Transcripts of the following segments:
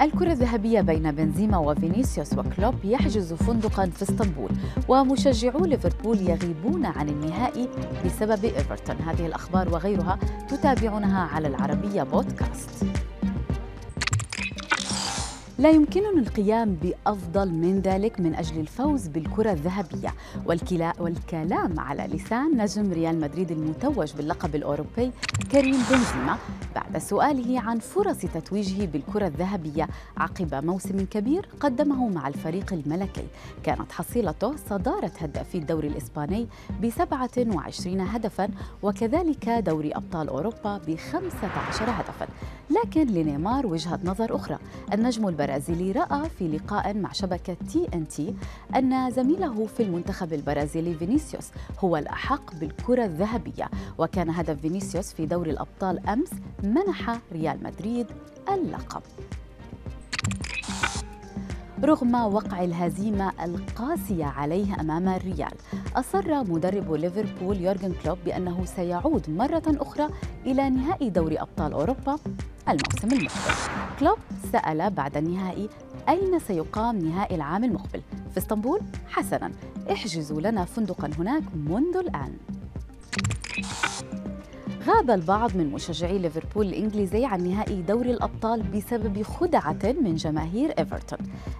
الكرة الذهبية بين بنزيما وفينيسيوس وكلوب يحجز فندقا في اسطنبول ومشجعو ليفربول يغيبون عن النهائي بسبب إيفرتون. هذه الأخبار وغيرها تتابعونها على العربية بودكاست. لا يمكننا القيام بأفضل من ذلك من أجل الفوز بالكرة الذهبية. والكلام على لسان نجم ريال مدريد المتوج باللقب الأوروبي كريم بنزيما. بعد سؤاله عن فرص تتويجه بالكرة الذهبية عقب موسم كبير قدمه مع الفريق الملكي. كانت حصيلته صدارة هدافي الدوري الإسباني ب 27 هدفا وكذلك دوري أبطال أوروبا ب 15 هدفا. لكن لنيمار وجهة نظر أخرى النجم البرازيلي رأى في لقاء مع شبكة TNT أن زميله في المنتخب البرازيلي فينيسيوس هو الأحق بالكرة الذهبية. وكان هدف فينيسيوس في دوري الأبطال أمس منح ريال مدريد اللقب رغم وقع الهزيمة القاسية عليه أمام الريال أصر مدرب ليفربول يورغن كلوب بأنه سيعود مرة أخرى إلى نهائي دوري أبطال أوروبا الموسم المقبل كلوب سأل بعد النهائي أين سيقام نهائي العام المقبل؟ في إسطنبول؟ حسناً احجزوا لنا فندقاً هناك منذ الآن غاب البعض من مشجعي ليفربول الإنجليزي عن نهائي دوري الأبطال بسبب خدعة من جماهير إيفرتون.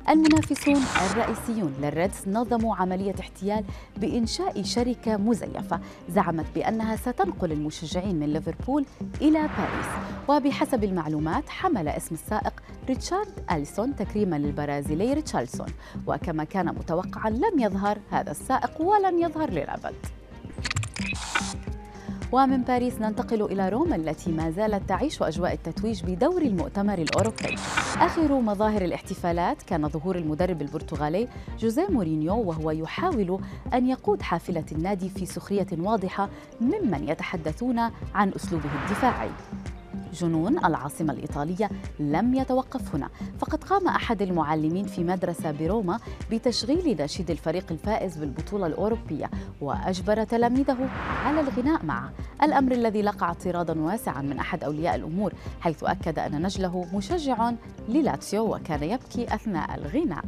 المنافسون الرئيسيون للريدز نظموا عملية احتيال بإنشاء شركة مزيفة زعمت بأنها ستنقل المشجعين من ليفربول إلى باريس. وبحسب المعلومات حمل اسم السائق ريتشارد أليسون تكريما للبرازيلي ريتشارلسون. وكما كان متوقعا لم يظهر هذا السائق ولن يظهر للأبد. ومن باريس ننتقل إلى روما التي ما زالت تعيش أجواء التتويج بدور المؤتمر الأوروبي. آخر مظاهر الاحتفالات كان ظهور المدرب البرتغالي جوزيه مورينيو وهو يحاول أن يقود حافلة النادي في سخرية واضحة ممن يتحدثون عن أسلوبه الدفاعي. جنون العاصمة الإيطالية لم يتوقف هنا. فقد قام أحد المعلمين في مدرسة بروما بتشغيل نشيد الفريق الفائز بالبطولة الأوروبية وأجبر تلاميذه على الغناء معه. الأمر الذي لقى اعتراضا واسعا من أحد أولياء الأمور حيث أكد أن نجله مشجع للاتسيو وكان يبكي أثناء الغناء.